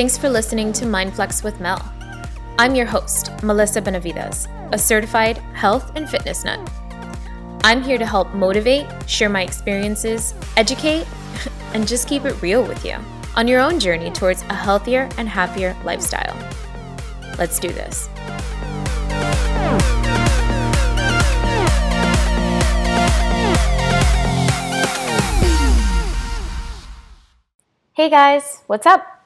Thanks for listening to Mindflex with Mel. I'm your host, Melissa Benavides, a certified health and fitness nut. I'm here to help motivate, share my experiences, educate, and just keep it real with you on your own journey towards a healthier and happier lifestyle. Let's do this. Hey guys, what's up?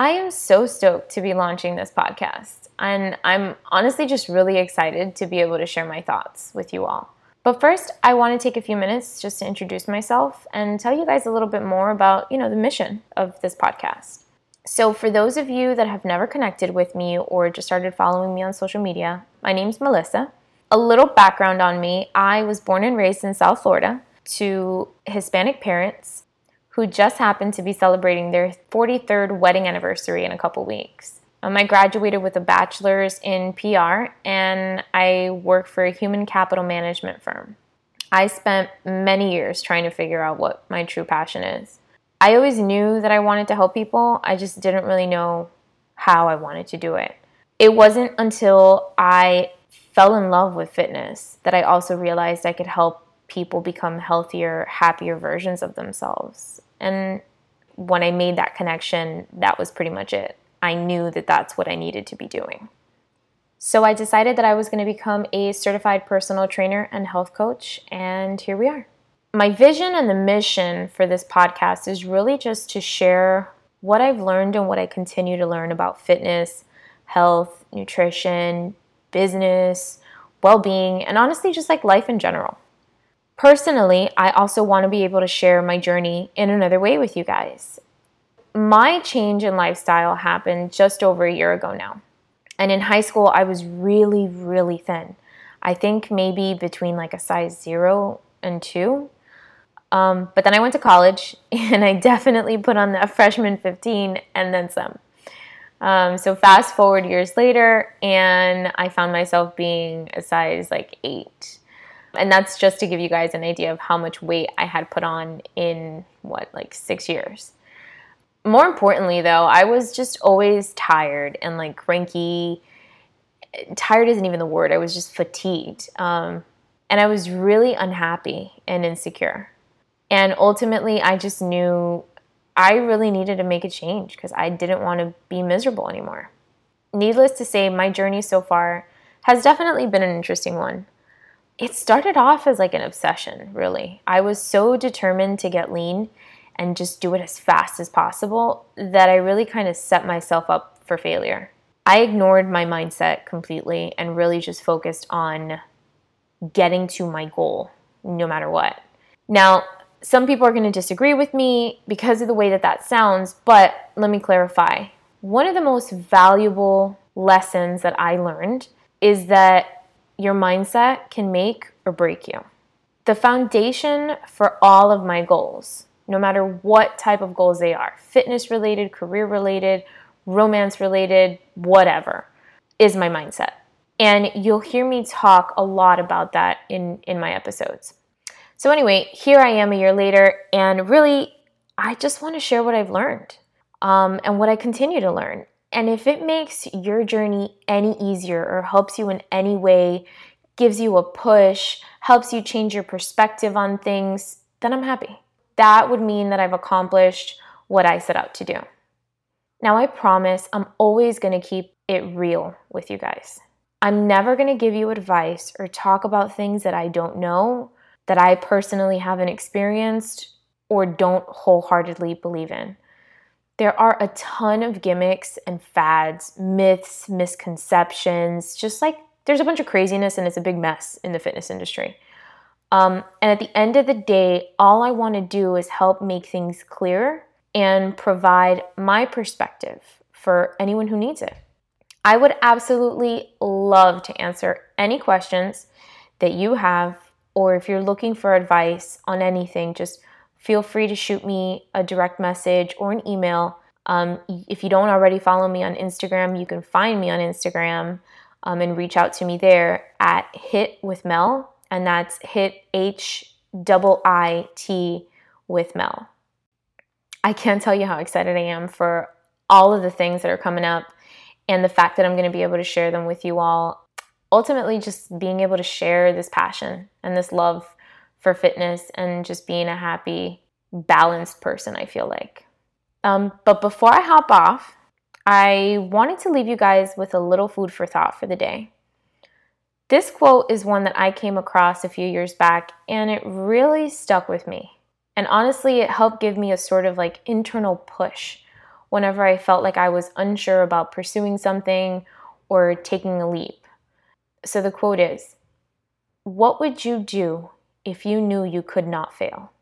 I am so stoked to be launching this podcast, and I'm honestly just really excited to be able to share my thoughts with you all. But first, I want to take a few minutes just to introduce myself and tell you guys a little bit more about, you know, the mission of this podcast. So, for those of you that have never connected with me or just started following me on social media, my name's Melissa. A little background on me I was born and raised in South Florida to Hispanic parents who just happened to be celebrating their 43rd wedding anniversary in a couple weeks. Um, I graduated with a bachelor's in PR and I work for a human capital management firm. I spent many years trying to figure out what my true passion is. I always knew that I wanted to help people, I just didn't really know how I wanted to do it. It wasn't until I fell in love with fitness that I also realized I could help people become healthier, happier versions of themselves. And when I made that connection, that was pretty much it. I knew that that's what I needed to be doing. So I decided that I was going to become a certified personal trainer and health coach, and here we are. My vision and the mission for this podcast is really just to share what I've learned and what I continue to learn about fitness, health, nutrition, business, well being, and honestly, just like life in general. Personally, I also want to be able to share my journey in another way with you guys my change in lifestyle happened just over a year ago now. And in high school, I was really, really thin. I think maybe between like a size zero and two. Um, but then I went to college and I definitely put on that freshman 15 and then some. Um, so fast forward years later, and I found myself being a size like eight. And that's just to give you guys an idea of how much weight I had put on in what, like six years. More importantly though i was just always tired and like cranky. Tired isn't even the word. I was just fatigued um, and i was really unhappy and insecure. And ultimately i just knew i really needed to make a change because i didn't want to be miserable anymore. Needless to say my journey so far has definitely been an interesting one it started off as like an obsession really i was so determined to get lean and just do it as fast as possible that I really kind of set myself up for failure. I ignored my mindset completely and really just focused on getting to my goal no matter what. Now, some people are going to disagree with me because of the way that that sounds, but let me clarify. One of the most valuable lessons that I learned is that your mindset can make or break you. The foundation for all of my goals no matter what type of goals they are fitness related, career related, romance related, whatever is my mindset. And you'll hear me talk a lot about that in, in my episodes. So, anyway, here I am a year later, and really, I just want to share what I've learned um, and what I continue to learn. And if it makes your journey any easier or helps you in any way, gives you a push, helps you change your perspective on things, then I'm happy that would mean that I've accomplished what I set out to do. Now, I promise I'm always to keep it real with you guys. I'm never to give you advice or talk about things that I don't know, that I personally haven't experienced, or don't wholeheartedly believe in. There are a ton of gimmicks and fads, myths, misconceptions, just like there's a bunch of craziness and it's a big mess in the fitness industry. Um, and at the end of the day, all I want to do is help make things clear and provide my perspective for anyone who needs it. I would absolutely love to answer any questions that you have, or if you're looking for advice on anything, just feel free to shoot me a direct message or an email. Um, if you don't already follow me on Instagram, you can find me on Instagram um, and reach out to me there at HIIT with Mel and that's HIIT H double I T with Mel. I can't tell you how excited I am for all of the things that are coming up and the fact that I'm going to be able to share them with you all. Ultimately, just being able to share this passion and this love for fitness and just being a happy, balanced person, I feel like. Um, but before I hop off, I wanted to leave you guys with a little food for thought for the day. This quote is one that I came across a few years back and it really stuck with me. And honestly, it helped give me a sort of like internal push whenever I felt like I was unsure about pursuing something or taking a leap. So the quote is What would you do if you knew you could not fail?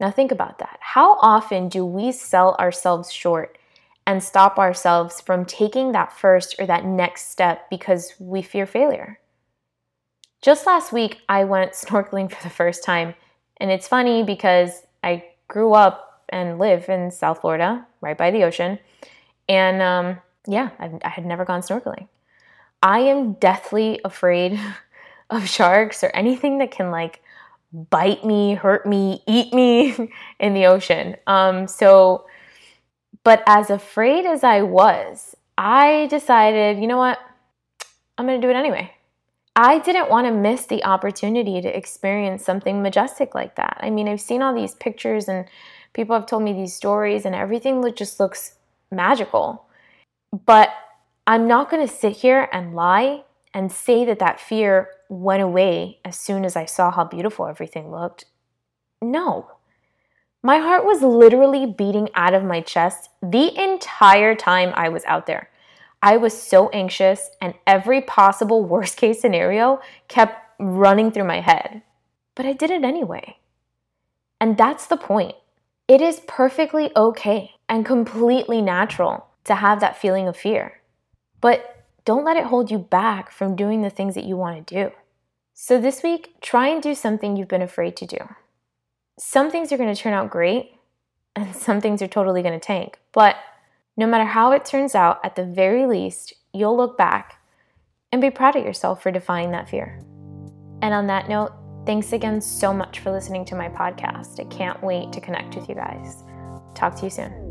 Now, think about that. How often do we sell ourselves short and stop ourselves from taking that first or that next step because we fear failure? Just last week, I went snorkeling for the first time, and it's funny because I grew up and live in South Florida, right by the ocean, and um, yeah, I, I had never gone snorkeling. I am deathly afraid of sharks or anything that can like bite me, hurt me, eat me in the ocean. Um, so, but as afraid as I was, I decided, you know what? I'm going to do it anyway. I didn't want to miss the opportunity to experience something majestic like that. I mean, I've seen all these pictures and people have told me these stories, and everything just looks magical. But I'm not going to sit here and lie and say that that fear went away as soon as I saw how beautiful everything looked. No. My heart was literally beating out of my chest the entire time I was out there. I was so anxious, and every possible worst case scenario kept running through my head. But I did it anyway. And that's the point. It is perfectly okay and completely natural to have that feeling of fear. But don't let it hold you back from doing the things that you want to do. So, this week, try and do something you've been afraid to do. Some things are going to turn out great, and some things are totally going to tank. But no matter how it turns out, at the very least, you'll look back and be proud of yourself for defying that fear. And on that note, thanks again so much for listening to my podcast. I can't wait to connect with you guys. Talk to you soon.